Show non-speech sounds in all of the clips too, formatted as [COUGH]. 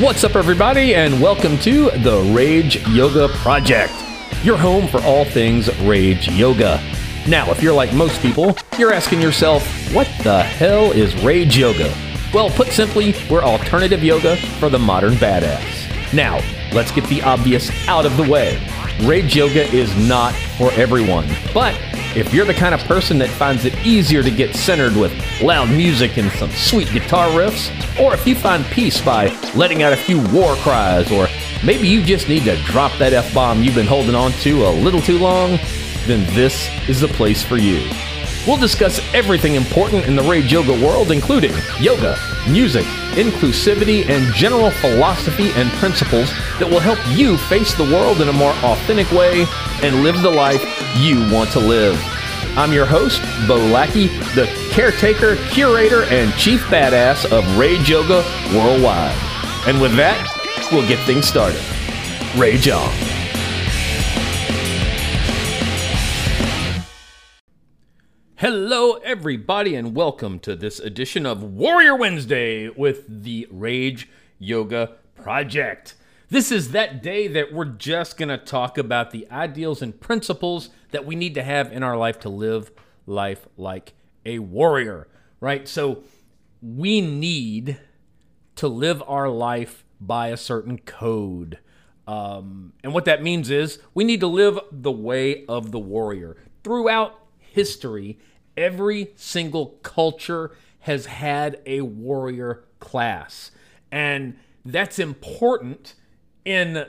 What's up, everybody, and welcome to the Rage Yoga Project, your home for all things Rage Yoga. Now, if you're like most people, you're asking yourself, what the hell is Rage Yoga? Well, put simply, we're alternative yoga for the modern badass. Now, let's get the obvious out of the way. Rage Yoga is not for everyone, but if you're the kind of person that finds it easier to get centered with loud music and some sweet guitar riffs, or if you find peace by letting out a few war cries, or maybe you just need to drop that F bomb you've been holding on to a little too long, then this is the place for you. We'll discuss everything important in the Rage Yoga world, including yoga, music, inclusivity, and general philosophy and principles that will help you face the world in a more authentic way and live the life you want to live. I'm your host, Bo Lackey, the caretaker, curator, and chief badass of Rage Yoga Worldwide. And with that, we'll get things started. Rage on. Hello, everybody, and welcome to this edition of Warrior Wednesday with the Rage Yoga Project. This is that day that we're just going to talk about the ideals and principles that we need to have in our life to live life like a warrior, right? So we need to live our life by a certain code. Um, and what that means is we need to live the way of the warrior. Throughout history, every single culture has had a warrior class. And that's important in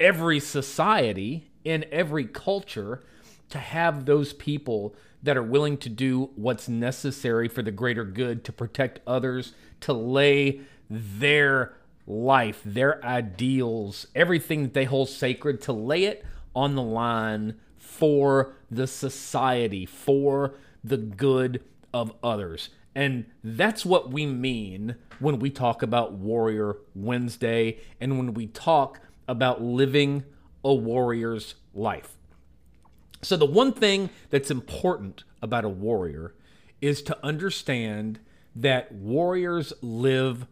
every society, in every culture, to have those people that are willing to do what's necessary for the greater good, to protect others, to lay their life, their ideals, everything that they hold sacred, to lay it on the line for the society, for the good of others. And that's what we mean when we talk about Warrior Wednesday and when we talk about living a warrior's life. So, the one thing that's important about a warrior is to understand that warriors live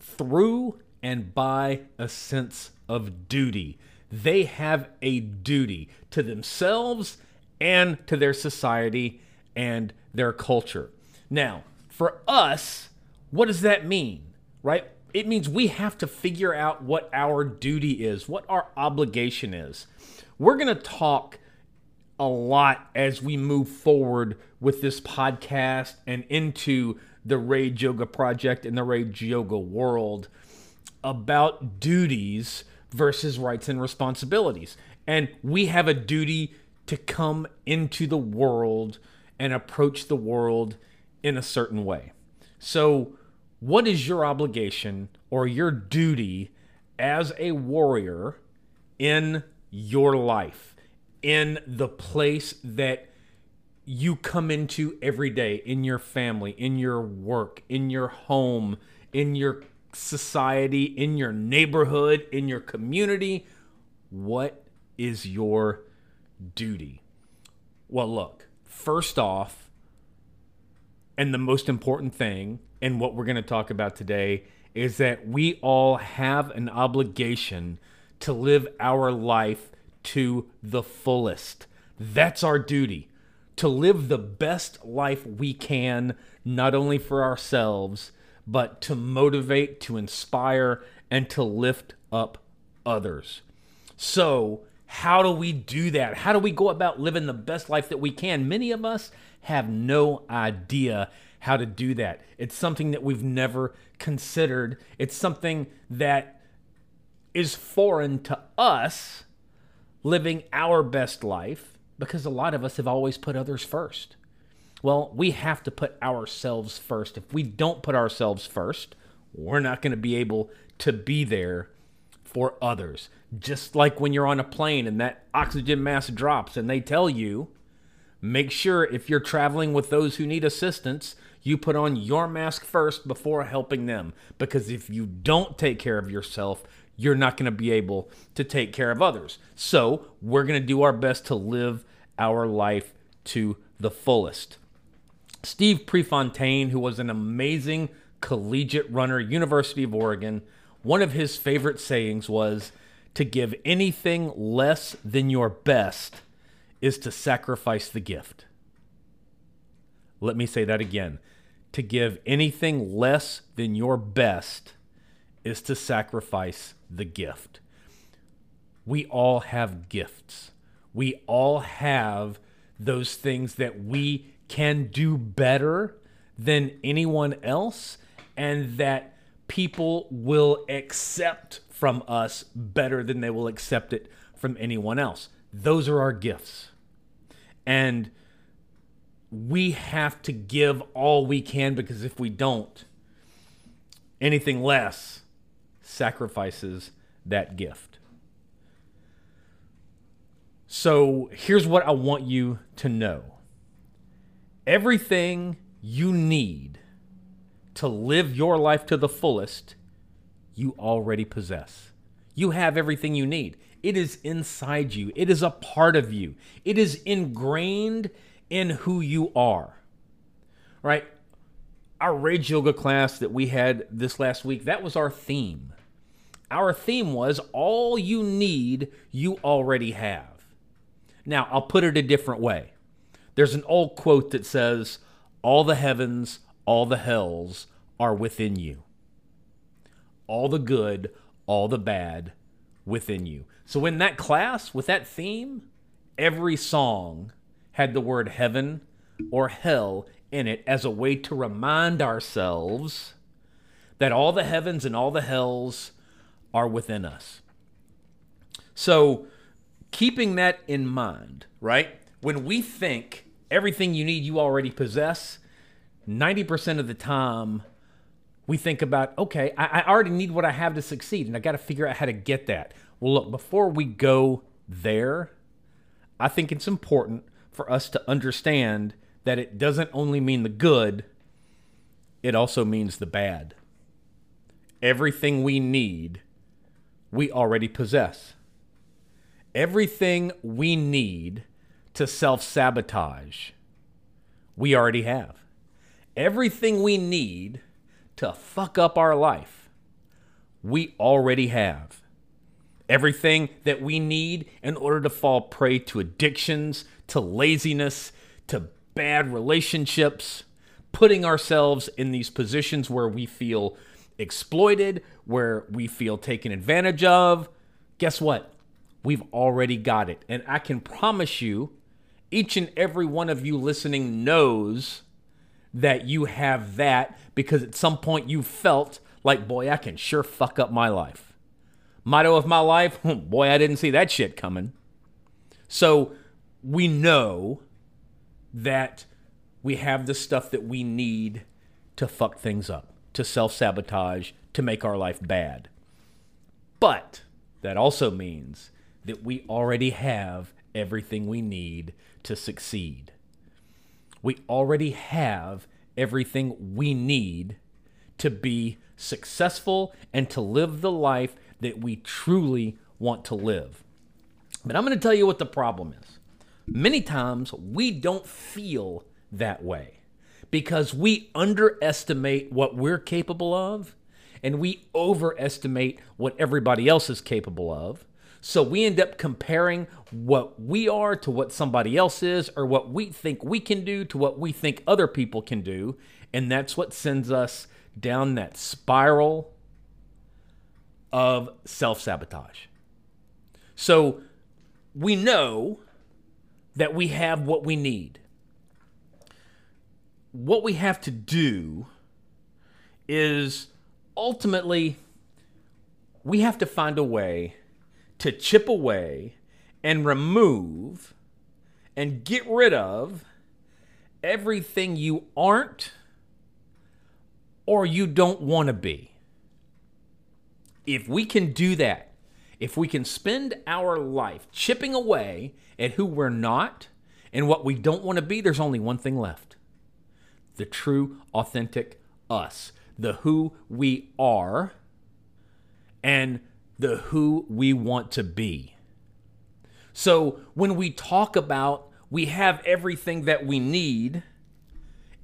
through and by a sense of duty. They have a duty to themselves and to their society and their culture. Now, for us, what does that mean? Right? It means we have to figure out what our duty is, what our obligation is. We're going to talk a lot as we move forward with this podcast and into the Rage Yoga project and the Rage Yoga world about duties versus rights and responsibilities. And we have a duty to come into the world and approach the world in a certain way. So, what is your obligation or your duty as a warrior in your life, in the place that you come into every day, in your family, in your work, in your home, in your society, in your neighborhood, in your community? What is your duty? Well, look, first off, and the most important thing, and what we're going to talk about today, is that we all have an obligation to live our life to the fullest. That's our duty to live the best life we can, not only for ourselves, but to motivate, to inspire, and to lift up others. So, how do we do that? How do we go about living the best life that we can? Many of us have no idea how to do that. It's something that we've never considered. It's something that is foreign to us living our best life because a lot of us have always put others first. Well, we have to put ourselves first. If we don't put ourselves first, we're not going to be able to be there for others. Just like when you're on a plane and that oxygen mask drops and they tell you, make sure if you're traveling with those who need assistance, you put on your mask first before helping them. Because if you don't take care of yourself, you're not going to be able to take care of others. So, we're going to do our best to live our life to the fullest. Steve Prefontaine, who was an amazing collegiate runner, University of Oregon, one of his favorite sayings was to give anything less than your best is to sacrifice the gift. Let me say that again. To give anything less than your best is to sacrifice the gift. We all have gifts. We all have those things that we can do better than anyone else and that people will accept from us better than they will accept it from anyone else. Those are our gifts. And we have to give all we can because if we don't, anything less sacrifices that gift. So here's what I want you to know everything you need to live your life to the fullest, you already possess. You have everything you need. It is inside you, it is a part of you, it is ingrained in who you are. Right? Our rage yoga class that we had this last week, that was our theme. Our theme was all you need, you already have. Now, I'll put it a different way. There's an old quote that says, All the heavens, all the hells are within you. All the good, all the bad within you. So, in that class, with that theme, every song had the word heaven or hell in it as a way to remind ourselves that all the heavens and all the hells are within us. So, keeping that in mind, right? When we think everything you need you already possess, 90% of the time we think about, okay, I, I already need what I have to succeed, and I got to figure out how to get that. Well, look, before we go there, I think it's important for us to understand that it doesn't only mean the good, it also means the bad. Everything we need, we already possess. Everything we need to self sabotage, we already have. Everything we need to fuck up our life, we already have. Everything that we need in order to fall prey to addictions, to laziness, to bad relationships, putting ourselves in these positions where we feel exploited, where we feel taken advantage of. Guess what? We've already got it. And I can promise you, each and every one of you listening knows that you have that because at some point you felt like, boy, I can sure fuck up my life. Motto of my life, [LAUGHS] boy, I didn't see that shit coming. So we know that we have the stuff that we need to fuck things up, to self sabotage, to make our life bad. But that also means that we already have everything we need to succeed we already have everything we need to be successful and to live the life that we truly want to live. But I'm going to tell you what the problem is. Many times we don't feel that way because we underestimate what we're capable of and we overestimate what everybody else is capable of. So we end up comparing what we are to what somebody else is, or what we think we can do to what we think other people can do. And that's what sends us down that spiral of self sabotage. So we know that we have what we need. What we have to do is ultimately, we have to find a way to chip away and remove and get rid of everything you aren't or you don't want to be. If we can do that, if we can spend our life chipping away at who we're not and what we don't want to be, there's only one thing left the true, authentic us, the who we are. And the who we want to be. So when we talk about we have everything that we need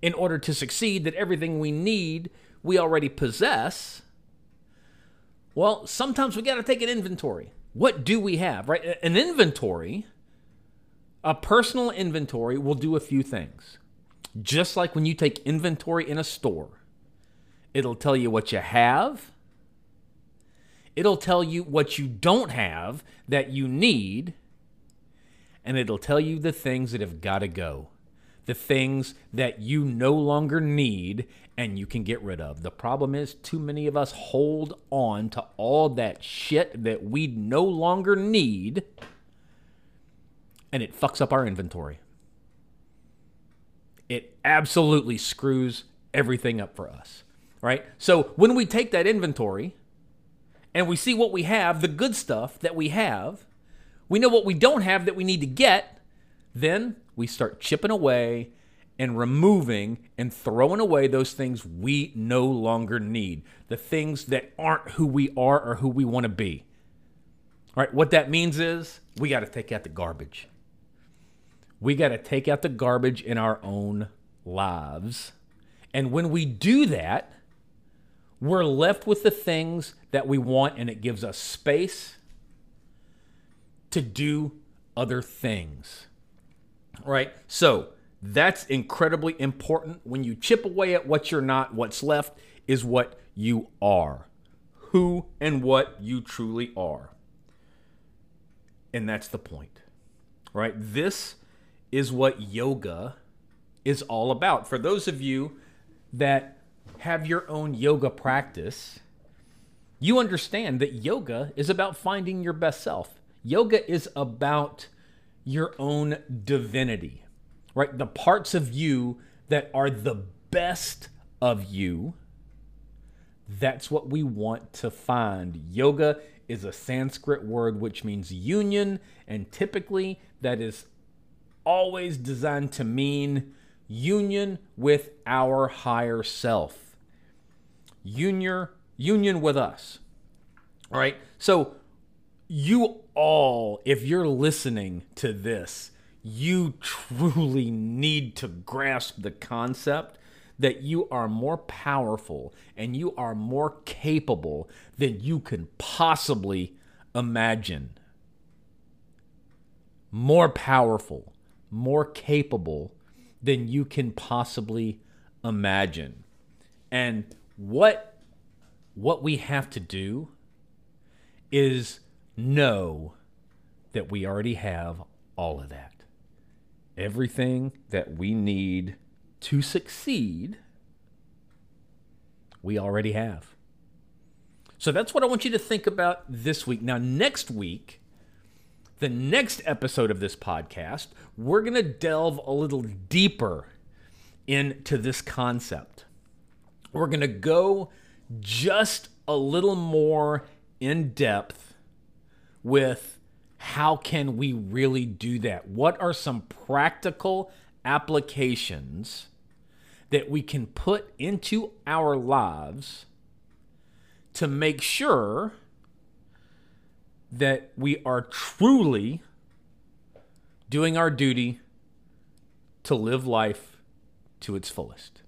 in order to succeed, that everything we need we already possess, Well, sometimes we got to take an inventory. What do we have, right? An inventory, a personal inventory will do a few things. Just like when you take inventory in a store, it'll tell you what you have, it'll tell you what you don't have that you need, and it'll tell you the things that have got to go, the things that you no longer need and you can get rid of. The problem is, too many of us hold on to all that shit that we no longer need, and it fucks up our inventory. It absolutely screws everything up for us, right? So when we take that inventory and we see what we have, the good stuff that we have, we know what we don't have that we need to get, then we start chipping away and removing and throwing away those things we no longer need, the things that aren't who we are or who we want to be. All right, what that means is we got to take out the garbage. We got to take out the garbage in our own lives. And when we do that, we're left with the things that we want, and it gives us space to do other things. Right? So that's incredibly important. When you chip away at what you're not, what's left is what you are. Who and what you truly are. And that's the point. Right? This is what yoga is all about. For those of you that have your own yoga practice, you understand that yoga is about finding your best self. Yoga is about your own divinity, right? The parts of you that are the best of you. That's what we want to find. Yoga is a Sanskrit word which means union, and typically that is always designed to mean union with our higher self. Union, union with us. All right. So you all, if you're listening to this, you truly need to grasp the concept that you are more powerful and you are more capable than you can possibly imagine. More powerful, more capable than you can possibly imagine. And what what we have to do is know that we already have all of that. Everything that we need to succeed, we already have. So that's what I want you to think about this week. Now, next week, the next episode of this podcast, we're going to delve a little deeper into this concept. We're going to go just a little more in depth with how can we really do that? What are some practical applications that we can put into our lives to make sure that we are truly doing our duty to live life to its fullest.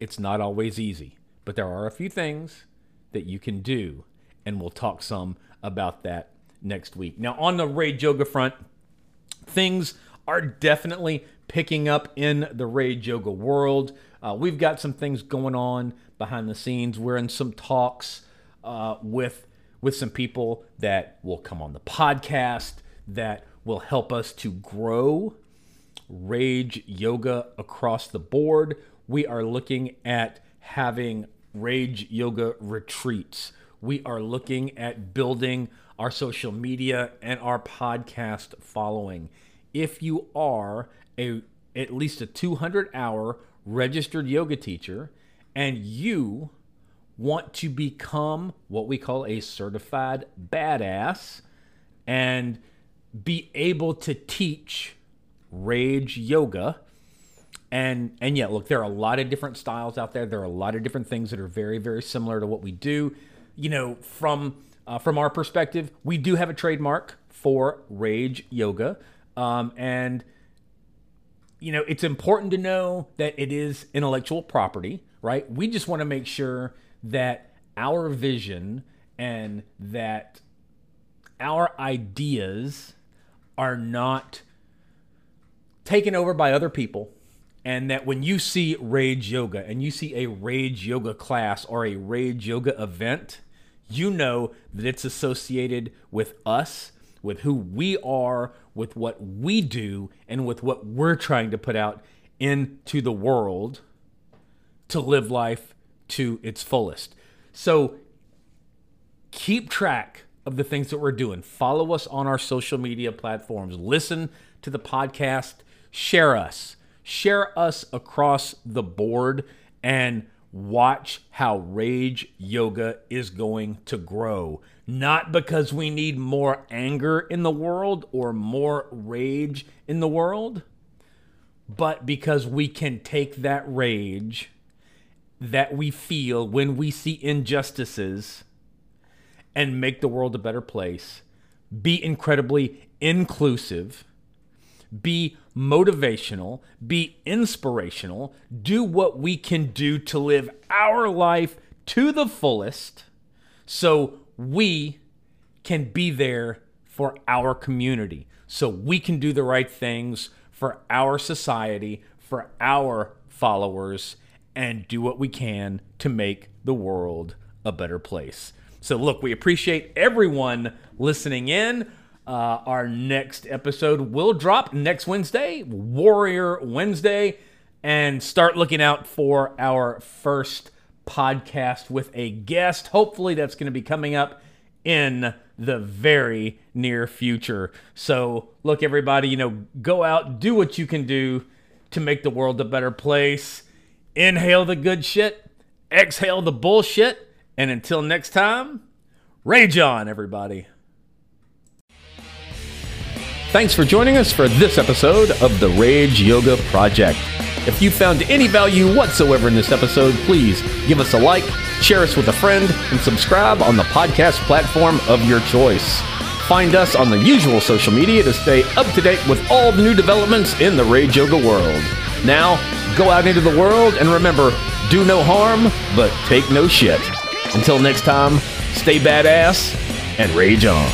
It's not always easy, but there are a few things that you can do, and we'll talk some about that next week. Now, on the Rage Yoga front, things are definitely picking up in the Rage Yoga world. Uh, we've got some things going on behind the scenes. We're in some talks uh, with with some people that will come on the podcast that will help us to grow Rage Yoga across the board. We are looking at having Rage Yoga retreats. We are looking at building our social media and our podcast following. If you are a at least a 200 hour registered yoga teacher and you want to become what we call a certified badass and be able to teach rage yoga. And and yeah look there are a lot of different styles out there. There are a lot of different things that are very very similar to what we do. You know from uh, from our perspective we do have a trademark for rage yoga. Um, and you know it's important to know that it is intellectual property right? We just want to make sure that our vision and that our ideas are not taken over by other people and that when you see rage yoga and you see a rage yoga class or a rage yoga event you know that it's associated with us with who we are with what we do and with what we're trying to put out into the world to live life to its fullest so keep track of the things that we're doing. Follow us on our social media platforms. Listen to the podcast. Share us. Share us across the board and watch how Rage Yoga is going to grow. Not because we need more anger in the world or more rage in the world, but because we can take that rage that we feel when we see injustices and make the world a better place, be incredibly inclusive, be motivational, be inspirational, do what we can do to live our life to the fullest so we can be there for our community, so we can do the right things for our society, for our followers, and do what we can to make the world a better place. So, look, we appreciate everyone listening in. Uh, our next episode will drop next Wednesday, Warrior Wednesday, and start looking out for our first podcast with a guest. Hopefully, that's going to be coming up in the very near future. So, look, everybody, you know, go out, do what you can do to make the world a better place. Inhale the good shit, exhale the bullshit and until next time, rage on, everybody. Thanks for joining us for this episode of the Rage Yoga Project. If you found any value whatsoever in this episode, please give us a like, share us with a friend, and subscribe on the podcast platform of your choice. Find us on the usual social media to stay up to date with all the new developments in the Rage Yoga world. Now, go out into the world and remember do no harm, but take no shit. Until next time, stay badass and rage on.